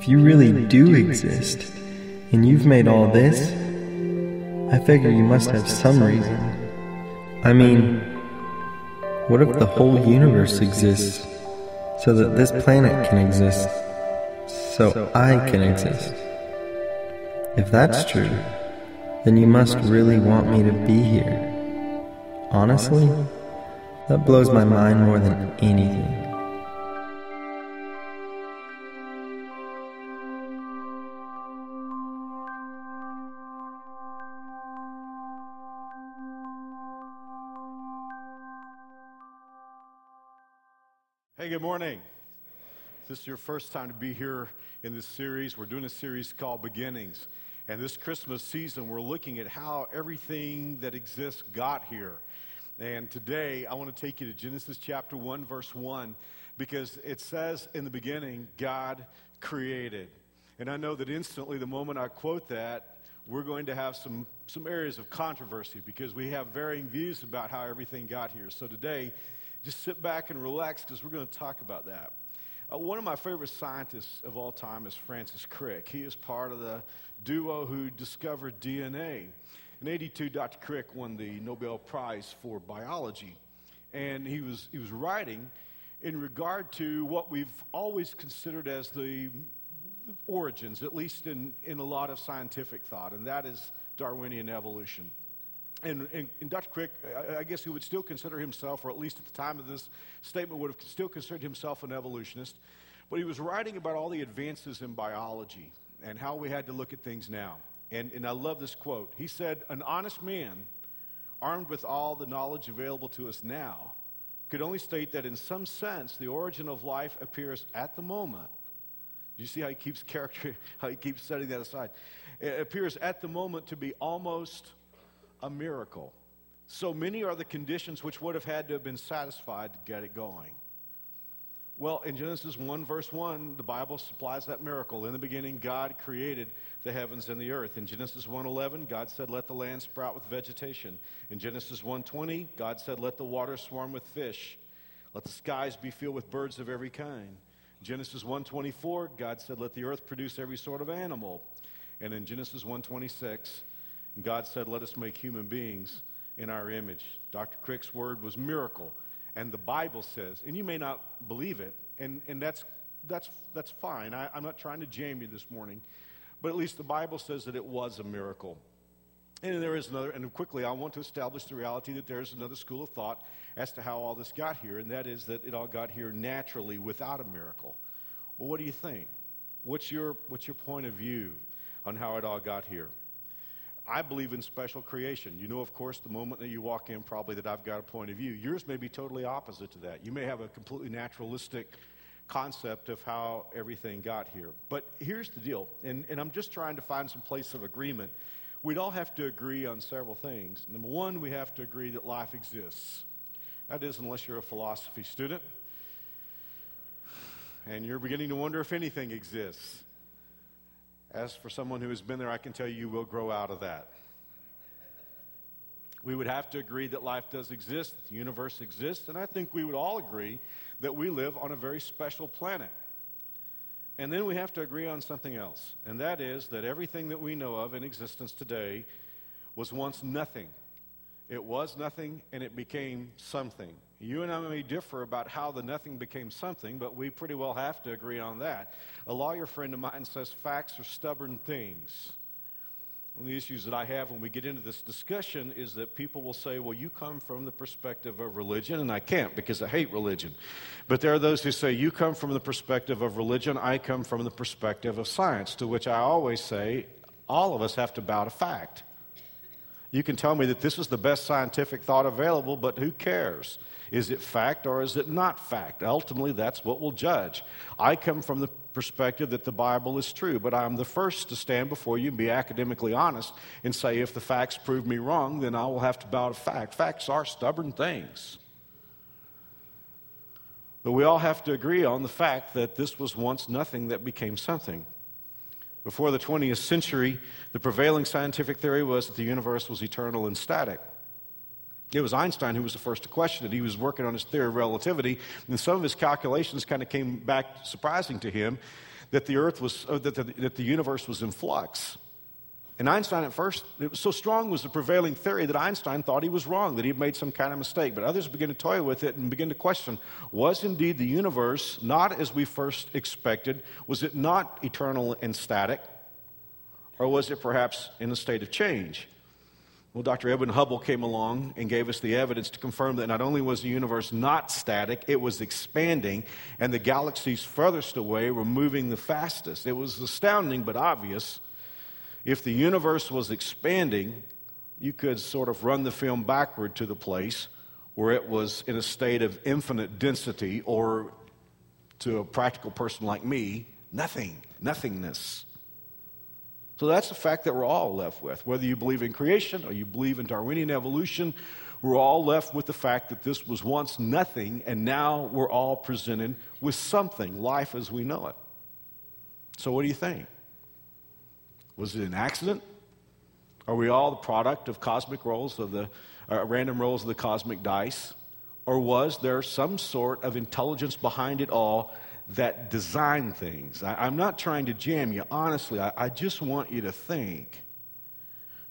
if you really do exist, and you've made all this, I figure you must have some reason. I mean, what if the whole universe exists so that this planet can exist, so I can exist? If that's true, then you must really want me to be here. Honestly, that blows my mind more than anything. Hey, good morning. If this is your first time to be here in this series, we're doing a series called Beginnings. And this Christmas season, we're looking at how everything that exists got here. And today, I want to take you to Genesis chapter 1, verse 1, because it says in the beginning, God created. And I know that instantly, the moment I quote that, we're going to have some, some areas of controversy because we have varying views about how everything got here. So today, just sit back and relax because we're going to talk about that. Uh, one of my favorite scientists of all time is Francis Crick. He is part of the duo who discovered DNA. In 82, Dr. Crick won the Nobel Prize for biology. And he was, he was writing in regard to what we've always considered as the origins, at least in, in a lot of scientific thought, and that is Darwinian evolution. And, and, and, Dr. Crick, I, I guess he would still consider himself, or at least at the time of this statement, would have still considered himself an evolutionist. But he was writing about all the advances in biology and how we had to look at things now. And, and I love this quote. He said, An honest man, armed with all the knowledge available to us now, could only state that in some sense the origin of life appears at the moment. You see how he keeps character, how he keeps setting that aside. It appears at the moment to be almost a miracle. So many are the conditions which would have had to have been satisfied to get it going. Well, in Genesis 1, verse 1, the Bible supplies that miracle. In the beginning, God created the heavens and the earth. In Genesis 1:11, God said, "Let the land sprout with vegetation." In Genesis 1:20, God said, "Let the waters swarm with fish. Let the skies be filled with birds of every kind." In Genesis 1:24, God said, "Let the earth produce every sort of animal." And in Genesis 1:26, and God said, Let us make human beings in our image. Dr. Crick's word was miracle. And the Bible says, and you may not believe it, and, and that's, that's, that's fine. I, I'm not trying to jam you this morning, but at least the Bible says that it was a miracle. And there is another, and quickly, I want to establish the reality that there is another school of thought as to how all this got here, and that is that it all got here naturally without a miracle. Well, what do you think? What's your, what's your point of view on how it all got here? I believe in special creation. You know, of course, the moment that you walk in, probably that I've got a point of view. Yours may be totally opposite to that. You may have a completely naturalistic concept of how everything got here. But here's the deal, and, and I'm just trying to find some place of agreement. We'd all have to agree on several things. Number one, we have to agree that life exists. That is, unless you're a philosophy student and you're beginning to wonder if anything exists. As for someone who has been there, I can tell you, you will grow out of that. We would have to agree that life does exist, the universe exists, and I think we would all agree that we live on a very special planet. And then we have to agree on something else, and that is that everything that we know of in existence today was once nothing. It was nothing and it became something. You and I may differ about how the nothing became something, but we pretty well have to agree on that. A lawyer friend of mine says facts are stubborn things. One of the issues that I have when we get into this discussion is that people will say, well, you come from the perspective of religion, and I can't because I hate religion. But there are those who say, you come from the perspective of religion, I come from the perspective of science, to which I always say, all of us have to bow to fact. You can tell me that this is the best scientific thought available, but who cares? Is it fact or is it not fact? Ultimately, that's what we'll judge. I come from the perspective that the Bible is true, but I'm the first to stand before you and be academically honest and say, if the facts prove me wrong, then I will have to bow to fact. Facts are stubborn things. But we all have to agree on the fact that this was once nothing that became something. Before the 20th century, the prevailing scientific theory was that the universe was eternal and static. It was Einstein who was the first to question it. He was working on his theory of relativity, and some of his calculations kind of came back surprising to him that the earth was, uh, that, the, that the universe was in flux. And Einstein, at first, it was so strong was the prevailing theory that Einstein thought he was wrong, that he had made some kind of mistake. But others began to toy with it and begin to question was indeed the universe not as we first expected? Was it not eternal and static? Or was it perhaps in a state of change? Well, Dr. Edwin Hubble came along and gave us the evidence to confirm that not only was the universe not static, it was expanding, and the galaxies furthest away were moving the fastest. It was astounding but obvious if the universe was expanding, you could sort of run the film backward to the place where it was in a state of infinite density, or to a practical person like me, nothing, nothingness. So that's the fact that we're all left with. Whether you believe in creation or you believe in Darwinian evolution, we're all left with the fact that this was once nothing, and now we're all presented with something, life as we know it. So, what do you think? Was it an accident? Are we all the product of cosmic rolls of the uh, random rolls of the cosmic dice? Or was there some sort of intelligence behind it all that designed things? I, am not trying to jam you. Honestly, I, I just want you to think.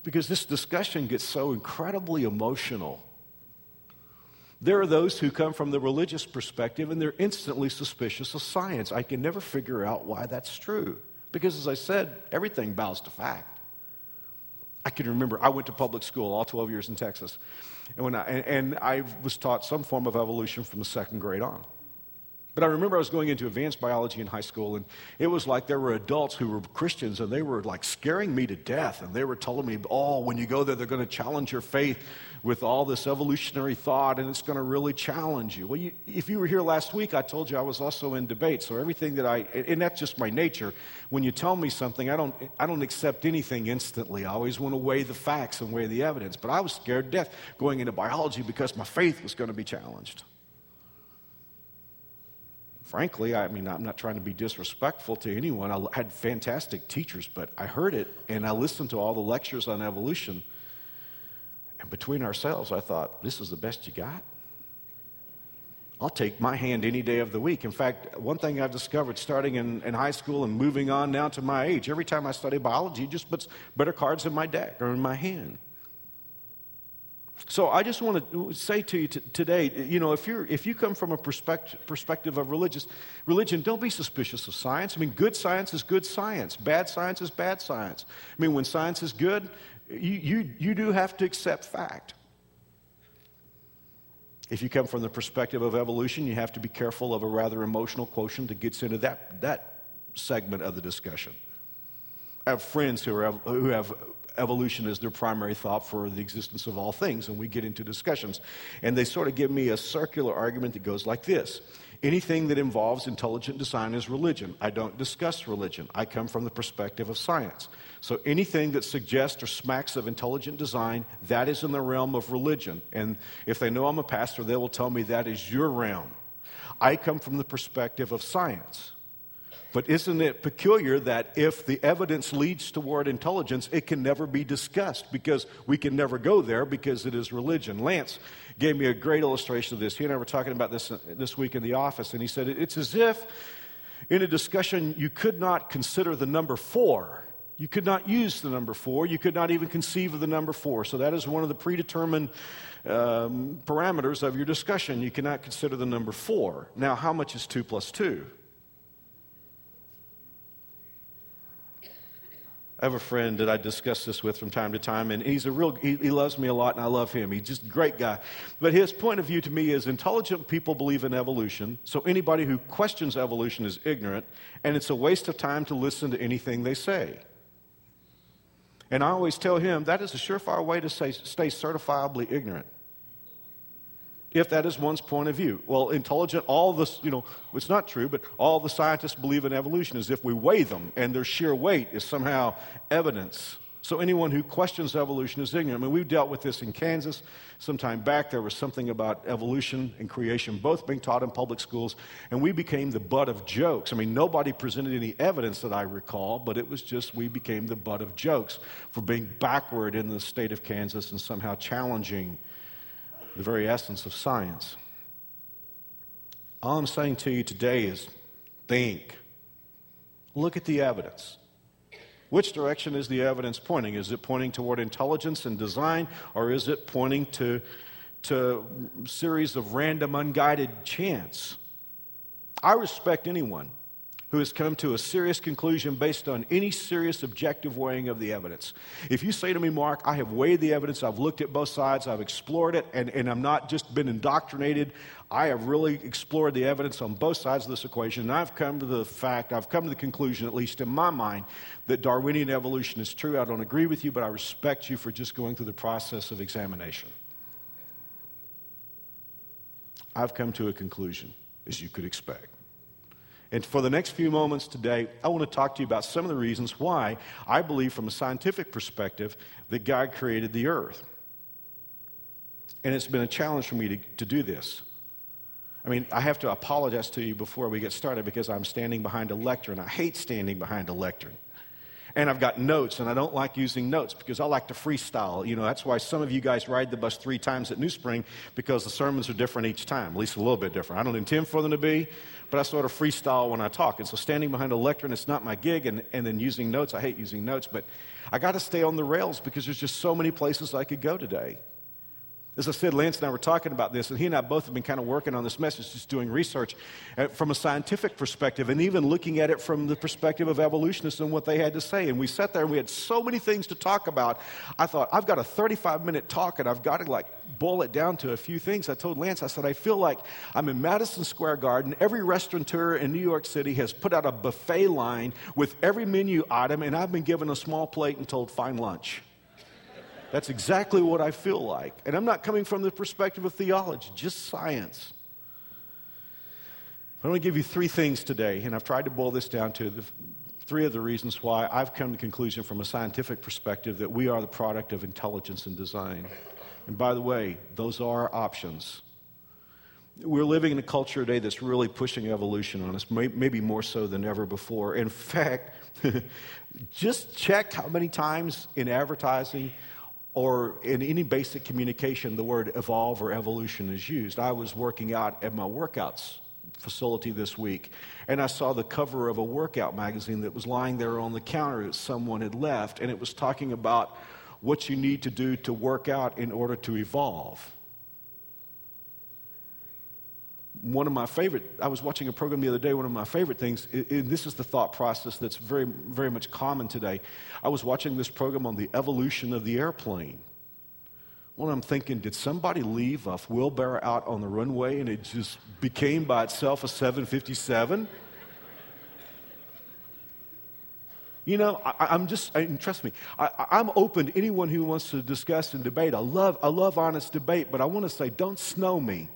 Because this discussion gets so incredibly emotional. There are those who come from the religious perspective and they're instantly suspicious of science. I can never figure out why that's true. Because as I said, everything bows to fact. I can remember I went to public school all 12 years in Texas. And, when I, and, and I was taught some form of evolution from the second grade on. But I remember I was going into advanced biology in high school, and it was like there were adults who were Christians, and they were like scaring me to death. And they were telling me, oh, when you go there, they're going to challenge your faith with all this evolutionary thought, and it's going to really challenge you. Well, you, if you were here last week, I told you I was also in debate. So everything that I, and that's just my nature. When you tell me something, I don't, I don't accept anything instantly. I always want to weigh the facts and weigh the evidence. But I was scared to death going into biology because my faith was going to be challenged. Frankly, I mean, I'm not trying to be disrespectful to anyone. I had fantastic teachers, but I heard it and I listened to all the lectures on evolution. And between ourselves, I thought, this is the best you got? I'll take my hand any day of the week. In fact, one thing I've discovered starting in, in high school and moving on now to my age, every time I study biology, it just puts better cards in my deck or in my hand. So I just want to say to you t- today, you know, if, you're, if you come from a perspective, perspective of religious, religion, don't be suspicious of science. I mean, good science is good science. Bad science is bad science. I mean, when science is good, you, you, you do have to accept fact. If you come from the perspective of evolution, you have to be careful of a rather emotional quotient that gets into that, that segment of the discussion. I have friends who, are, who have evolution as their primary thought for the existence of all things, and we get into discussions. And they sort of give me a circular argument that goes like this Anything that involves intelligent design is religion. I don't discuss religion, I come from the perspective of science. So anything that suggests or smacks of intelligent design, that is in the realm of religion. And if they know I'm a pastor, they will tell me that is your realm. I come from the perspective of science. But isn't it peculiar that if the evidence leads toward intelligence, it can never be discussed because we can never go there because it is religion? Lance gave me a great illustration of this. He and I were talking about this this week in the office, and he said it's as if in a discussion you could not consider the number four. You could not use the number four. You could not even conceive of the number four. So that is one of the predetermined um, parameters of your discussion. You cannot consider the number four. Now, how much is two plus two? I have a friend that I discuss this with from time to time, and he's a real, he, he, loves me a lot, and I love him. He's just a great guy. But his point of view to me is intelligent people believe in evolution, so anybody who questions evolution is ignorant, and it's a waste of time to listen to anything they say. And I always tell him that is a surefire way to say, stay certifiably ignorant if that is one's point of view. Well, intelligent, all this, you know, it's not true, but all the scientists believe in evolution as if we weigh them and their sheer weight is somehow evidence. So anyone who questions evolution is ignorant. I mean, we've dealt with this in Kansas some time back. There was something about evolution and creation both being taught in public schools, and we became the butt of jokes. I mean, nobody presented any evidence that I recall, but it was just we became the butt of jokes for being backward in the state of Kansas and somehow challenging the very essence of science. All I'm saying to you today is think. Look at the evidence. Which direction is the evidence pointing? Is it pointing toward intelligence and design, or is it pointing to, to series of random, unguided chance? I respect anyone who has come to a serious conclusion based on any serious objective weighing of the evidence. If you say to me, Mark, I have weighed the evidence, I've looked at both sides, I've explored it, and, and I'm not just been indoctrinated, I have really explored the evidence on both sides of this equation, and I've come to the fact, I've come to the conclusion, at least in my mind, that Darwinian evolution is true. I don't agree with you, but I respect you for just going through the process of examination. I've come to a conclusion, as you could expect. And for the next few moments today, I want to talk to you about some of the reasons why I believe, from a scientific perspective, that God created the earth. And it's been a challenge for me to, to do this. I mean, I have to apologize to you before we get started because I'm standing behind a lectern. I hate standing behind a lectern and I've got notes, and I don't like using notes because I like to freestyle. You know, that's why some of you guys ride the bus three times at New Spring because the sermons are different each time, at least a little bit different. I don't intend for them to be, but I sort of freestyle when I talk. And so standing behind a lectern, it's not my gig, and, and then using notes, I hate using notes, but I got to stay on the rails because there's just so many places I could go today. As I said, Lance and I were talking about this, and he and I both have been kind of working on this message, just doing research uh, from a scientific perspective and even looking at it from the perspective of evolutionists and what they had to say. And we sat there and we had so many things to talk about. I thought, I've got a 35 minute talk and I've got to like boil it down to a few things. I told Lance, I said, I feel like I'm in Madison Square Garden. Every restaurateur in New York City has put out a buffet line with every menu item, and I've been given a small plate and told, fine lunch. That's exactly what I feel like. And I'm not coming from the perspective of theology, just science. I want to give you three things today, and I've tried to boil this down to the, three of the reasons why I've come to the conclusion from a scientific perspective that we are the product of intelligence and design. And by the way, those are options. We're living in a culture today that's really pushing evolution on us, maybe more so than ever before. In fact, just check how many times in advertising or in any basic communication, the word evolve or evolution is used. I was working out at my workouts facility this week, and I saw the cover of a workout magazine that was lying there on the counter that someone had left, and it was talking about what you need to do to work out in order to evolve one of my favorite, I was watching a program the other day, one of my favorite things, and this is the thought process that's very, very much common today. I was watching this program on the evolution of the airplane. Well, I'm thinking, did somebody leave a wheelbarrow out on the runway and it just became by itself a 757? You know, I, am just, and trust me, I, I'm open to anyone who wants to discuss and debate. I love, I love honest debate, but I want to say, don't snow me.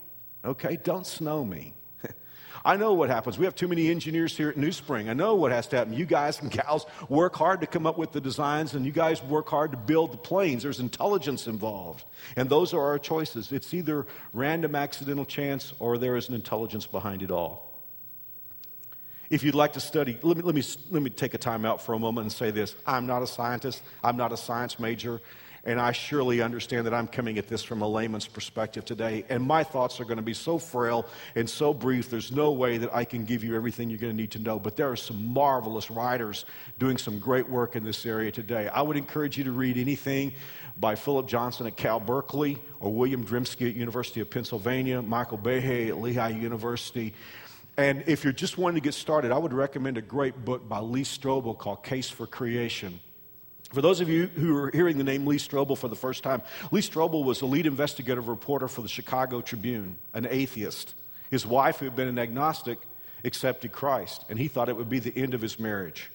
Okay, don't snow me. I know what happens. We have too many engineers here at New Spring. I know what has to happen. You guys and gals work hard to come up with the designs, and you guys work hard to build the planes. There's intelligence involved. And those are our choices. It's either random accidental chance or there is an intelligence behind it all. If you'd like to study, let me, let me, let me take a time out for a moment and say this. I'm not a scientist, I'm not a science major. And I surely understand that I'm coming at this from a layman's perspective today. And my thoughts are going to be so frail and so brief, there's no way that I can give you everything you're going to need to know. But there are some marvelous writers doing some great work in this area today. I would encourage you to read anything by Philip Johnson at Cal Berkeley or William Dembski at University of Pennsylvania, Michael Behe at Lehigh University. And if you're just wanting to get started, I would recommend a great book by Lee Strobel called Case for Creation. For those of you who are hearing the name Lee Strobel for the first time, Lee Strobel was a lead investigative reporter for the Chicago Tribune, an atheist. His wife, who had been an agnostic, accepted Christ, and he thought it would be the end of his marriage.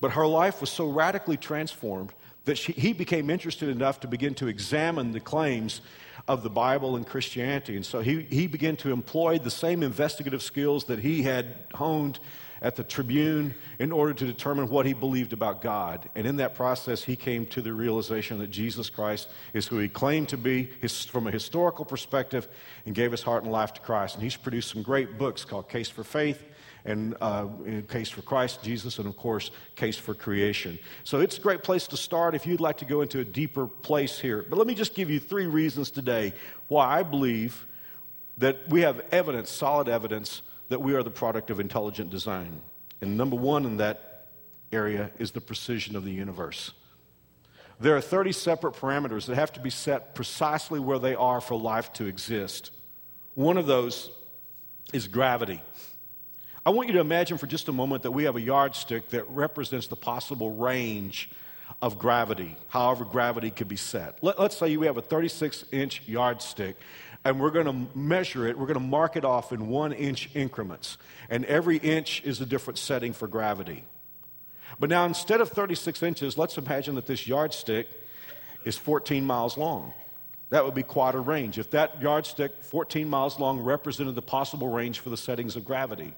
But her life was so radically transformed that she, he became interested enough to begin to examine the claims of the Bible and Christianity. And so he, he began to employ the same investigative skills that he had honed at the Tribune in order to determine what he believed about God. And in that process, he came to the realization that Jesus Christ is who he claimed to be his, from a historical perspective and gave his heart and life to Christ. And he's produced some great books called Case for Faith and uh, Case for Christ, Jesus, and of course, Case for Creation. So it's a great place to start if you'd like to go into a deeper place here. But let me just give you three reasons today why I believe that we have evidence, solid evidence, that we are the product of intelligent design. And number one in that area is the precision of the universe. There are 30 separate parameters that have to be set precisely where they are for life to exist. One of those is gravity. I want you to imagine for just a moment that we have a yardstick that represents the possible range of gravity, however, gravity could be set. Let, us say we have a 36 inch yardstick and we're going to measure it, we're going to mark it off in one inch increments. And every inch is a different setting for gravity. But now, instead of 36 inches, let's imagine that this yardstick is 14 miles long. That would be quite a range. If that yardstick, 14 miles long, represented the possible range for the settings of gravity.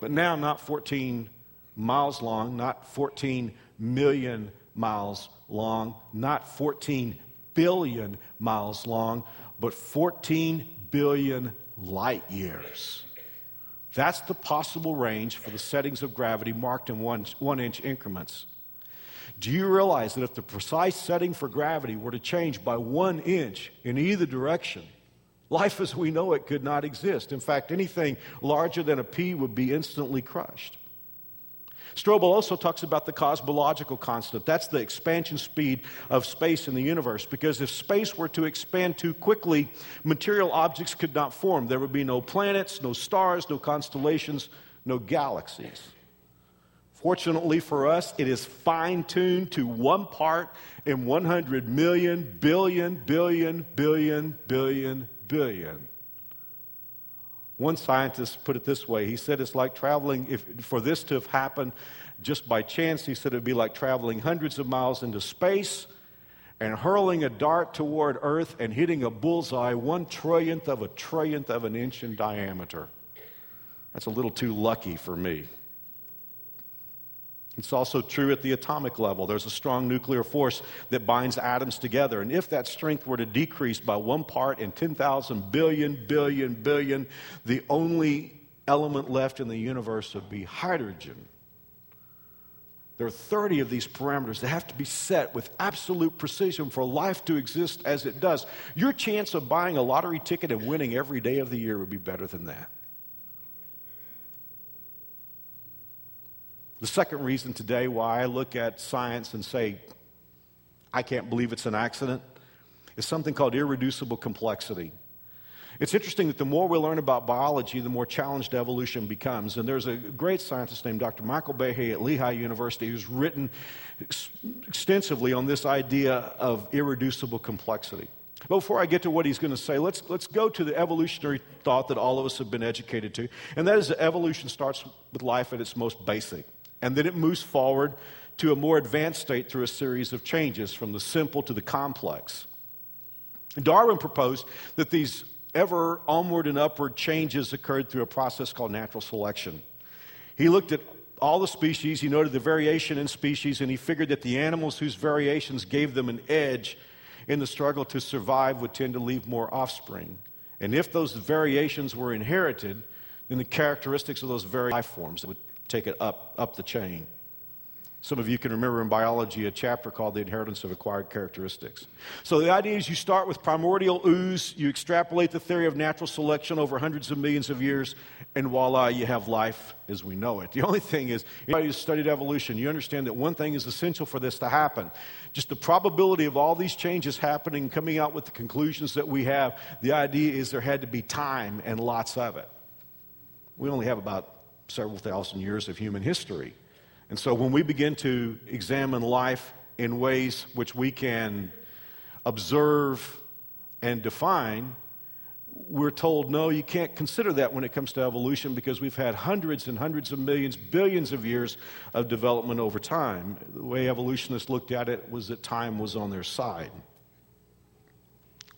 But now, not 14 miles long, not 14 million miles long, not 14 billion miles long, but 14 billion light years. That's the possible range for the settings of gravity marked in one, one inch increments. Do you realize that if the precise setting for gravity were to change by one inch in either direction, life as we know it could not exist? In fact, anything larger than a pea would be instantly crushed. Strobel also talks about the cosmological constant. That's the expansion speed of space in the universe. Because if space were to expand too quickly, material objects could not form. There would be no planets, no stars, no constellations, no galaxies. Fortunately for us, it is fine tuned to one part in 100 million, billion, billion, billion, billion, billion. One scientist put it this way. He said it's like traveling, if, for this to have happened just by chance, he said it would be like traveling hundreds of miles into space and hurling a dart toward Earth and hitting a bullseye one trillionth of a trillionth of an inch in diameter. That's a little too lucky for me. It's also true at the atomic level. There's a strong nuclear force that binds atoms together. And if that strength were to decrease by one part in 10,000 billion, billion, billion, the only element left in the universe would be hydrogen. There are 30 of these parameters that have to be set with absolute precision for life to exist as it does. Your chance of buying a lottery ticket and winning every day of the year would be better than that. The second reason today why I look at science and say, I can't believe it's an accident, is something called irreducible complexity. It's interesting that the more we learn about biology, the more challenged evolution becomes. And there's a great scientist named Dr. Michael Behe at Lehigh University who's written extensively on this idea of irreducible complexity. But before I get to what he's going to say, let's, let's go to the evolutionary thought that all of us have been educated to. And that is that evolution starts with life at its most basic. And then it moves forward to a more advanced state through a series of changes from the simple to the complex. Darwin proposed that these ever onward and upward changes occurred through a process called natural selection. He looked at all the species, he noted the variation in species, and he figured that the animals whose variations gave them an edge in the struggle to survive would tend to leave more offspring. And if those variations were inherited, then the characteristics of those very life forms would take it up, up the chain. Some of you can remember in biology a chapter called The Inheritance of Acquired Characteristics. So the idea is you start with primordial ooze, you extrapolate the theory of natural selection over hundreds of millions of years, and voila, you have life as we know it. The only thing is, anybody who's studied evolution, you understand that one thing is essential for this to happen. Just the probability of all these changes happening, coming out with the conclusions that we have, the idea is there had to be time and lots of it. We only have about several thousand years of human history. And so when we begin to examine life in ways which we can observe and define, we're told, no, you can't consider that when it comes to evolution because we've had hundreds and hundreds of millions, billions of years of development over time. The way evolutionists looked at it was that time was on their side.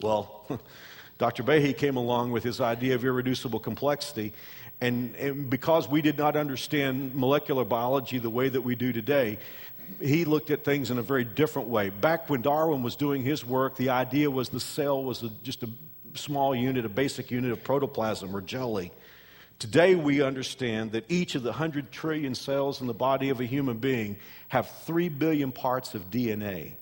Well, Dr. Behe came along with his idea of irreducible complexity, and, and, because we did not understand molecular biology the way that we do today, he looked at things in a very different way. Back when Darwin was doing his work, the idea was the cell was a, just a small unit, a basic unit of protoplasm or jelly. Today, we understand that each of the 100 trillion cells in the body of a human being have 3 billion parts of DNA.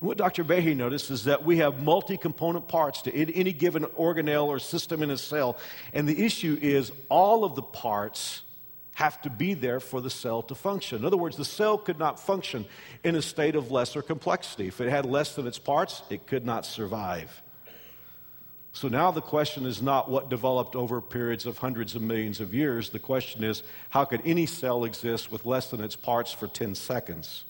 What Dr. Behe noticed is that we have multi component parts to any given organelle or system in a cell. And the issue is all of the parts have to be there for the cell to function. In other words, the cell could not function in a state of lesser complexity. If it had less than its parts, it could not survive. So now the question is not what developed over periods of hundreds of millions of years. The question is how could any cell exist with less than its parts for 10 seconds?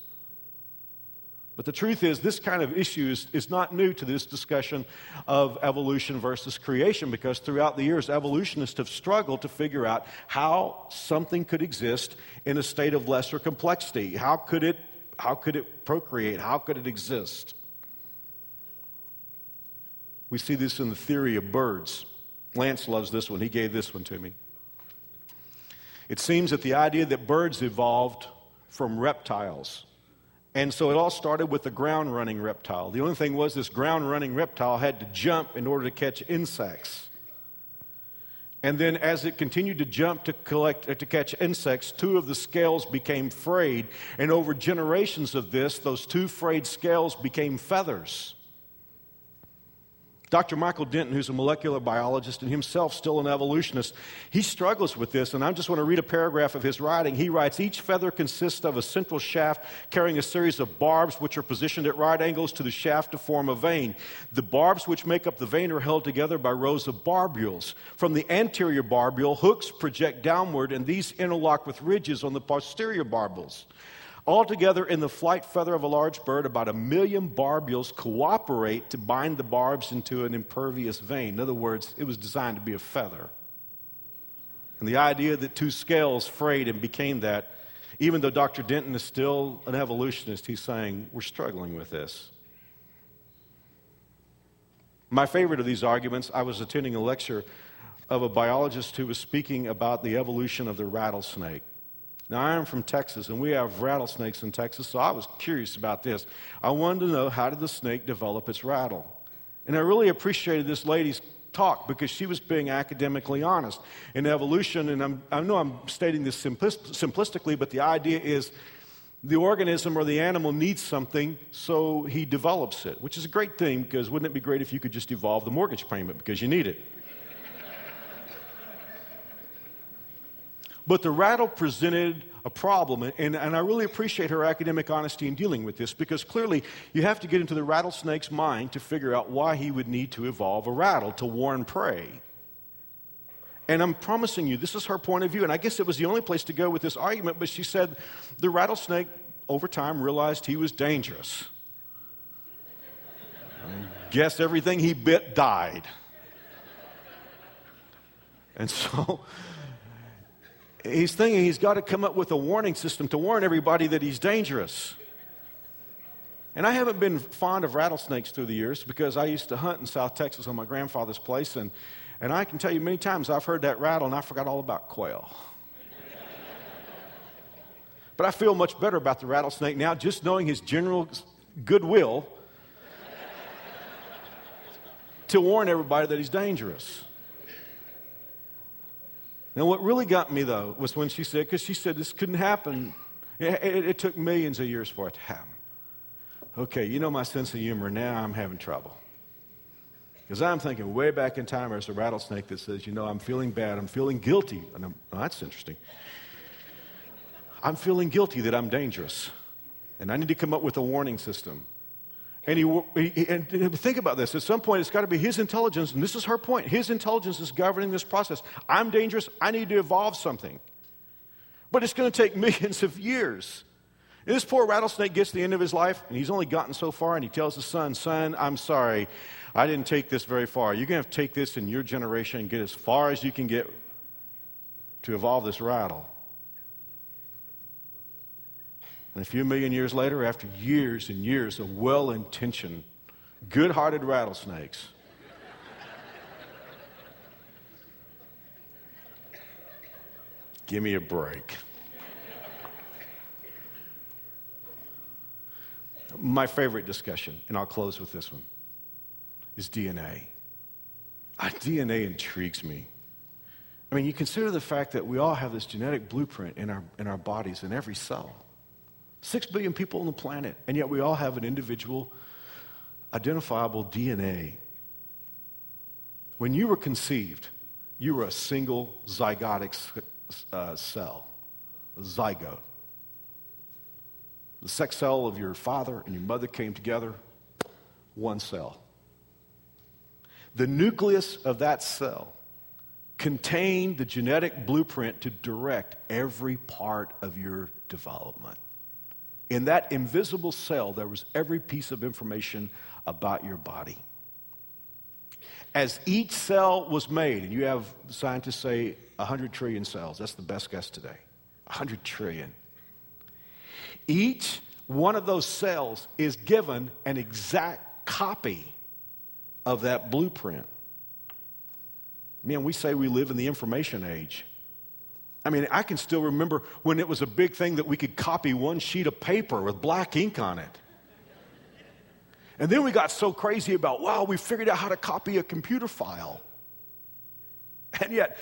But the truth is, this kind of issue is, is, not new to this discussion of evolution versus creation because throughout the years, evolutionists have struggled to figure out how something could exist in a state of lesser complexity. How could it, how could it procreate? How could it exist? We see this in the theory of birds. Lance loves this one. He gave this one to me. It seems that the idea that birds evolved from reptiles and so it all started with the ground running reptile. The only thing was, this ground running reptile had to jump in order to catch insects. And then, as it continued to jump to, collect, uh, to catch insects, two of the scales became frayed. And over generations of this, those two frayed scales became feathers. Dr. Michael Denton, who's a molecular biologist and himself still an evolutionist, he struggles with this. And I just want to read a paragraph of his writing. He writes Each feather consists of a central shaft carrying a series of barbs which are positioned at right angles to the shaft to form a vane. The barbs which make up the vane are held together by rows of barbules. From the anterior barbule, hooks project downward, and these interlock with ridges on the posterior barbules. Altogether, in the flight feather of a large bird, about a million barbules cooperate to bind the barbs into an impervious vane. In other words, it was designed to be a feather. And the idea that two scales frayed and became that, even though Dr. Denton is still an evolutionist, he's saying, we're struggling with this. My favorite of these arguments, I was attending a lecture of a biologist who was speaking about the evolution of the rattlesnake. Now, I am from Texas, and we have rattlesnakes in Texas, so I was curious about this. I wanted to know how did the snake develop its rattle? And I really appreciated this lady's talk because she was being academically honest. In evolution, and I'm, i know I'm stating this simplist, simplistically, but the idea is the organism or the animal needs something, so he develops it, which is a great thing because wouldn't it be great if you could just evolve the mortgage payment because you need it? But the rattle presented a problem, and, and I really appreciate her academic honesty in dealing with this because clearly you have to get into the rattlesnake's mind to figure out why he would need to evolve a rattle to warn prey. And I'm promising you, this is her point of view, and I guess it was the only place to go with this argument, but she said the rattlesnake over time realized he was dangerous. guess everything he bit died. And so he's thinking he's got to come up with a warning system to warn everybody that he's dangerous. And I haven't been fond of rattlesnakes through the years because I used to hunt in South Texas on my grandfather's place, and, and I can tell you many times I've heard that rattle and I forgot all about quail. but I feel much better about the rattlesnake now just knowing his general goodwill to warn everybody that he's dangerous. Now, what really got me, though, was when she said, because she said this couldn't happen. It, it, it, took millions of years for it to happen. Okay, you know my sense of humor. Now I'm having trouble. Because I'm thinking way back in time, there's a rattlesnake that says, you know, I'm feeling bad. I'm feeling guilty. And I'm, oh, that's interesting. I'm feeling guilty that I'm dangerous. And I need to come up with a warning system. And, he, he, and uh, think about this. At some point, it's got to be his intelligence, and this is her point. His intelligence is governing this process. I'm dangerous. I need to evolve something. But it's going to take millions of years. And this poor rattlesnake gets to the end of his life, and he's only gotten so far, and he tells his son, Son, I'm sorry. I didn't take this very far. You're going to have to take this in your generation and get as far as you can get to evolve this rattle. And a few million years later, after years and years of well intentioned, good hearted rattlesnakes, give me a break. My favorite discussion, and I'll close with this one, is DNA. Uh, DNA intrigues me. I mean, you consider the fact that we all have this genetic blueprint in our, in our bodies, in every cell. Six billion people on the planet, and yet we all have an individual, identifiable DNA. When you were conceived, you were a single zygotic uh, cell. a zygote. The sex cell of your father and your mother came together, one cell. The nucleus of that cell contained the genetic blueprint to direct every part of your development. In that invisible cell, there was every piece of information about your body. As each cell was made, and you have scientists say 100 trillion cells, that's the best guess today 100 trillion. Each one of those cells is given an exact copy of that blueprint. Man, we say we live in the information age. I mean, I can still remember when it was a big thing that we could copy one sheet of paper with black ink on it. And then we got so crazy about, wow, we figured out how to copy a computer file. And yet,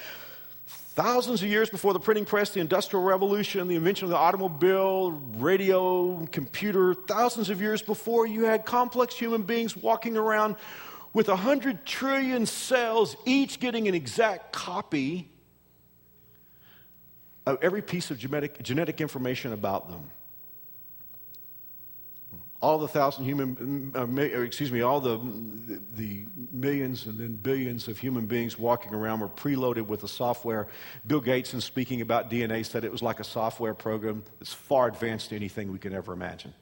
thousands of years before the printing press, the Industrial Revolution, the invention of the automobile, radio, computer, thousands of years before, you had complex human beings walking around with 100 trillion cells, each getting an exact copy of every piece of genetic, genetic information about them. All the thousand human, uh, excuse me, all the, the millions and then billions of human beings walking around were preloaded with the software. Bill Gates, in speaking about DNA, said it was like a software program that's far advanced to anything we can ever imagine.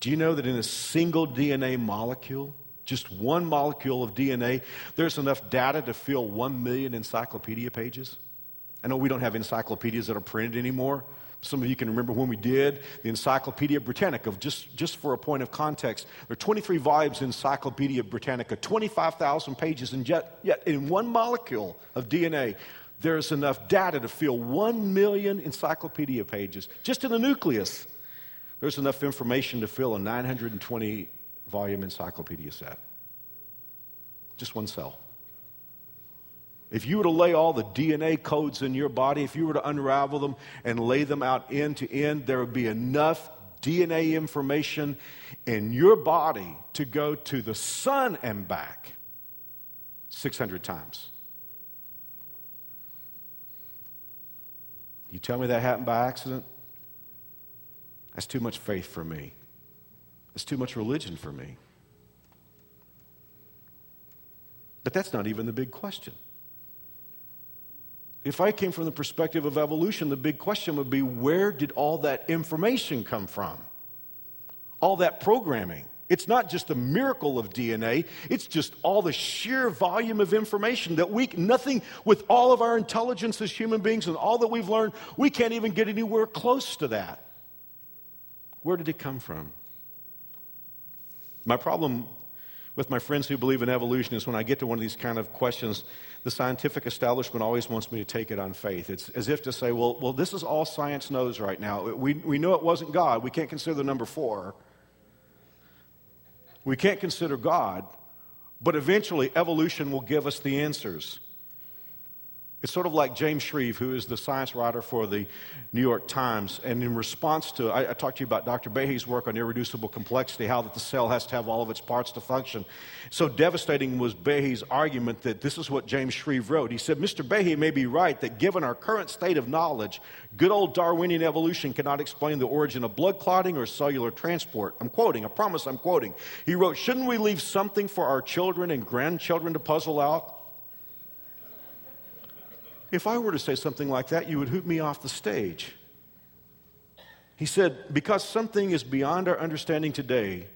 Do you know that in a single DNA molecule, just one molecule of DNA, there's enough data to fill one million encyclopedia pages. I know we don't have encyclopedias that are printed anymore. Some of you can remember when we did the Encyclopedia Britannica. Just, just for a point of context, there are 23 volumes in Encyclopedia Britannica, 25,000 pages, and yet, yet in one molecule of DNA, there's enough data to fill 1 million encyclopedia pages. Just in the nucleus, there's enough information to fill a 920 volume encyclopedia set. Just one cell. If you were to lay all the DNA codes in your body, if you were to unravel them and lay them out end to end, there would be enough DNA information in your body to go to the sun and back 600 times. You tell me that happened by accident? That's too much faith for me. It's too much religion for me. But that's not even the big question. If I came from the perspective of evolution, the big question would be where did all that information come from? All that programming. It's not just the miracle of DNA, it's just all the sheer volume of information that we, nothing with all of our intelligence as human beings and all that we've learned, we can't even get anywhere close to that. Where did it come from? My problem with my friends who believe in evolution is when I get to one of these kind of questions, the scientific establishment always wants me to take it on faith. It's as if to say, well, well this is all science knows right now. We, we know it wasn't God. We can't consider the number four. We can't consider God, but eventually evolution will give us the answers. It's sort of like James Shreeve, who is the science writer for the New York Times. And in response to, I, I, talked to you about Dr. Behe's work on irreducible complexity, how that the cell has to have all of its parts to function. So devastating was Behe's argument that this is what James Shreeve wrote. He said, Mr. Behe may be right that given our current state of knowledge, good old Darwinian evolution cannot explain the origin of blood clotting or cellular transport. I'm quoting, I promise I'm quoting. He wrote, Shouldn't we leave something for our children and grandchildren to puzzle out? If I were to say something like that, you would hoot me off the stage. He said, because something is beyond our understanding today,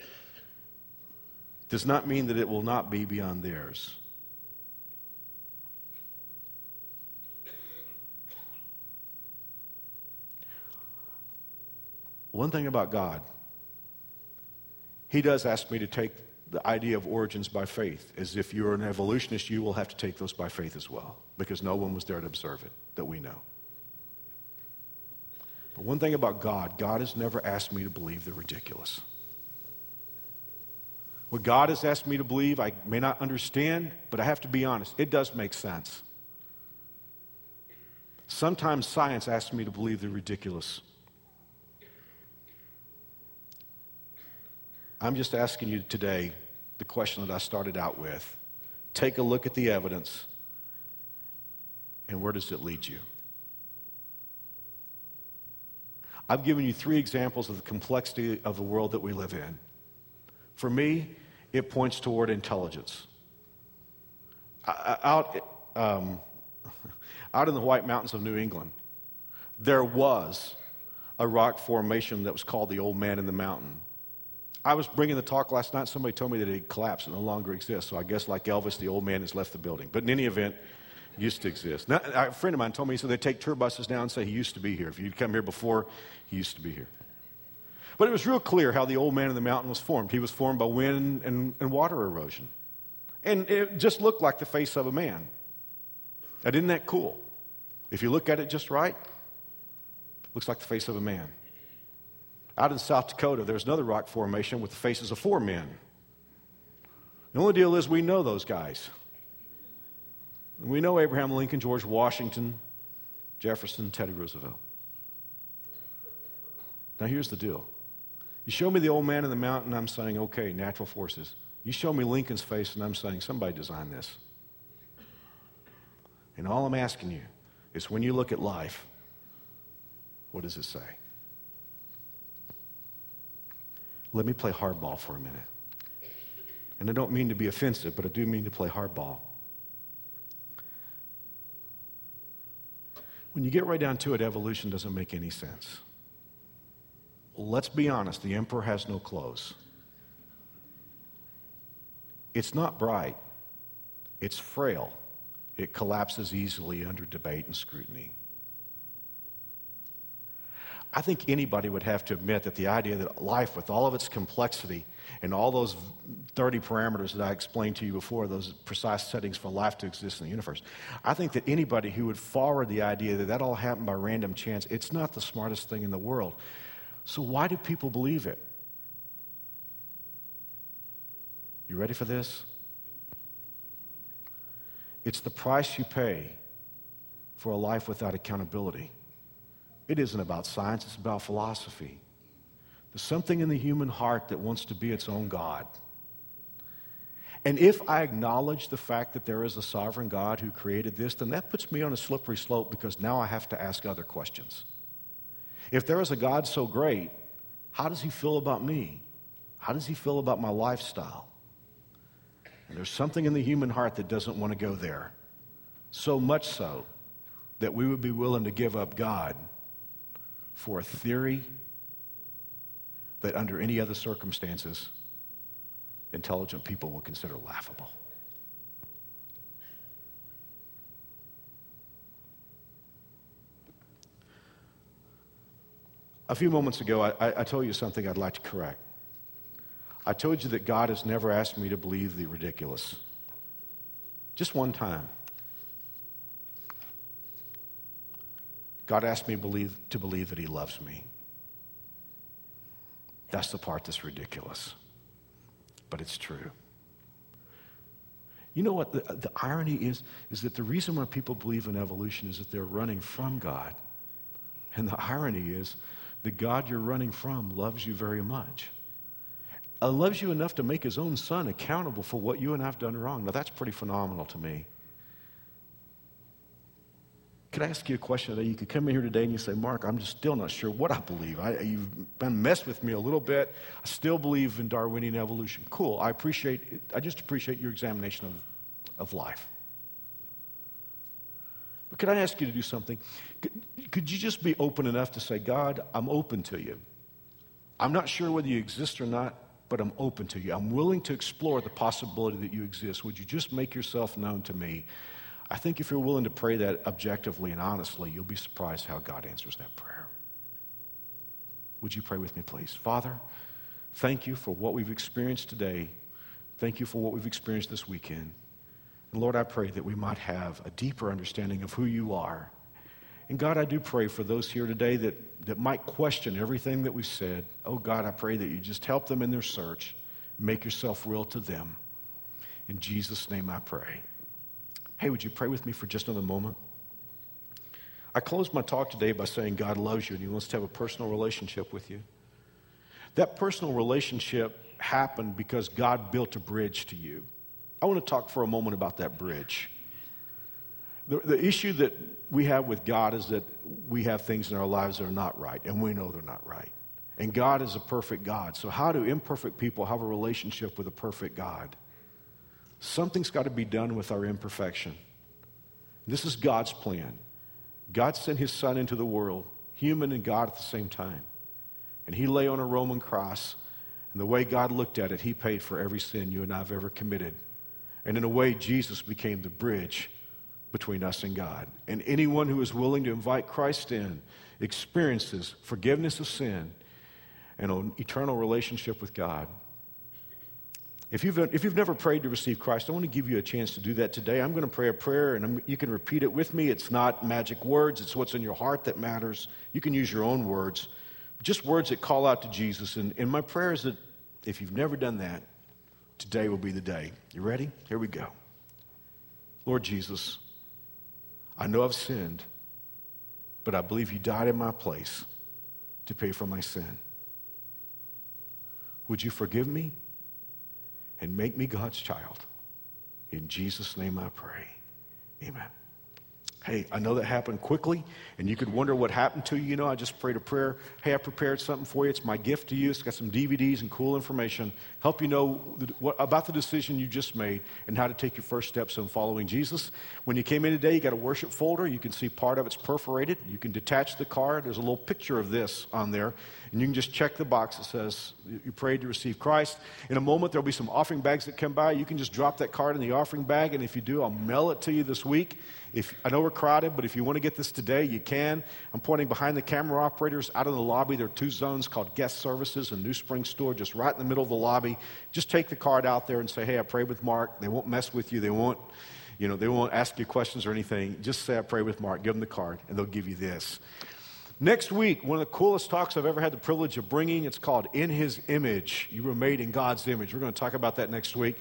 does not mean that it will not be beyond theirs. One thing about God, He does ask me to take the idea of origins by faith, as if you're an evolutionist, you will have to take those by faith as well because no one was there to observe it that we know. But one thing about God, God has never asked me to believe the ridiculous. What God has asked me to believe, I may not understand, but I have to be honest, it does make sense. Sometimes science asks me to believe the ridiculous. I'm just asking you today the question that I started out with. Take a look at the evidence, and where does it lead you? I've given you three examples of the complexity of the world that we live in. For me, it points toward intelligence. Out, um, out in the White Mountains of New England, there was a rock formation that was called the Old Man in the Mountain. I was bringing the talk last night. Somebody told me that it collapsed and no longer exists. So I guess, like Elvis, the old man has left the building. But in any event, used to exist. Now, a friend of mine told me, said they take tour buses down and say he used to be here. If you'd come here before, he used to be here. But it was real clear how the old man in the mountain was formed. He was formed by wind and, and water erosion. And it just looked like the face of a man. Now, isn't that cool? If you look at it just right, looks like the face of a man. Out in South Dakota, there's another rock formation with the faces of four men. The only deal is we know those guys. We know Abraham Lincoln, George Washington, Jefferson, Teddy Roosevelt. Now, here's the deal. You show me the old man in the mountain, I'm saying, okay, natural forces. You show me Lincoln's face, and I'm saying, somebody designed this. And all I'm asking you is when you look at life, what does it say? Let me play hardball for a minute. And I don't mean to be offensive, but I do mean to play hardball. When you get right down to it, evolution doesn't make any sense. Let's be honest the emperor has no clothes. It's not bright, it's frail. It collapses easily under debate and scrutiny. I think anybody would have to admit that the idea that life, with all of its complexity and all those 30 parameters that I explained to you before, those precise settings for life to exist in the universe, I think that anybody who would forward the idea that that all happened by random chance, it's not the smartest thing in the world. So, why do people believe it? You ready for this? It's the price you pay for a life without accountability. It isn't about science, it's about philosophy. There's something in the human heart that wants to be its own God. And if I acknowledge the fact that there is a sovereign God who created this, then that puts me on a slippery slope because now I have to ask other questions. If there is a God so great, how does he feel about me? How does he feel about my lifestyle? And there's something in the human heart that doesn't want to go there. So much so that we would be willing to give up God for a theory that, under any other circumstances, intelligent people will consider laughable. A few moments ago, I, I, told you something I'd like to correct. I told you that God has never asked me to believe the ridiculous. Just one time. God asked me believe, to believe that He loves me. That's the part that's ridiculous, but it's true. You know what the, the irony is? Is that the reason why people believe in evolution is that they're running from God. And the irony is the God you're running from loves you very much. Uh, loves you enough to make his own son accountable for what you and I've done wrong. Now, that's pretty phenomenal to me. Could I ask you a question today? You could come in here today and you say, Mark, I'm just still not sure what I believe. I, you've been messed with me a little bit. I still believe in Darwinian evolution. Cool. I appreciate, I just appreciate your examination of, of life. But could I ask you to do something? Could, could you just be open enough to say, God, I'm open to you. I'm not sure whether you exist or not, but I'm open to you. I'm willing to explore the possibility that you exist. Would you just make yourself known to me? I think if you're willing to pray that objectively and honestly, you'll be surprised how God answers that prayer. Would you pray with me, please? Father, thank you for what we've experienced today. Thank you for what we've experienced this weekend. And Lord, I pray that we might have a deeper understanding of who you are. And God, I do pray for those here today that, that might question everything that we've said. Oh God, I pray that you just help them in their search. Make yourself real to them. In Jesus' name I pray. Hey, would you pray with me for just another moment? I closed my talk today by saying God loves you and He wants to have a personal relationship with you. That personal relationship happened because God built a bridge to you. I want to talk for a moment about that bridge. The, the issue that we have with God is that we have things in our lives that are not right, and we know they're not right. And God is a perfect God. So, how do imperfect people have a relationship with a perfect God? Something's got to be done with our imperfection. This is God's plan. God sent his son into the world, human and God at the same time. And he lay on a Roman cross. And the way God looked at it, he paid for every sin you and I have ever committed. And in a way, Jesus became the bridge between us and God. And anyone who is willing to invite Christ in experiences forgiveness of sin and an eternal relationship with God. If you've, if you've never prayed to receive Christ, I want to give you a chance to do that today. I'm going to pray a prayer, and I'm, you can repeat it with me. It's not magic words, it's what's in your heart that matters. You can use your own words, just words that call out to Jesus. And, and my prayer is that if you've never done that, today will be the day. You ready? Here we go. Lord Jesus, I know I've sinned, but I believe you died in my place to pay for my sin. Would you forgive me and make me God's child? In Jesus' name I pray. Amen. Hey, I know that happened quickly, and you could wonder what happened to you. You know, I just prayed a prayer. Hey, I prepared something for you. It's my gift to you. It's got some DVDs and cool information. Help you know what, about the decision you just made and how to take your first steps in following Jesus. When you came in today, you got a worship folder. You can see part of it's perforated. You can detach the card. There's a little picture of this on there, and you can just check the box that says you prayed to receive Christ. In a moment, there'll be some offering bags that come by. You can just drop that card in the offering bag, and if you do, I'll mail it to you this week. If, I know we're crowded, but if you want to get this today, you can. I'm pointing behind the camera operators out in the lobby. There are two zones called guest services and New Spring Store, just right in the middle of the lobby. Just take the card out there and say, hey, I prayed with Mark. They won't mess with you. They won't, you know, they won't ask you questions or anything. Just say, I pray with Mark. Give them the card, and they'll give you this. Next week, one of the coolest talks I've ever had the privilege of bringing, it's called In His Image. You were made in God's image. We're going to talk about that next week.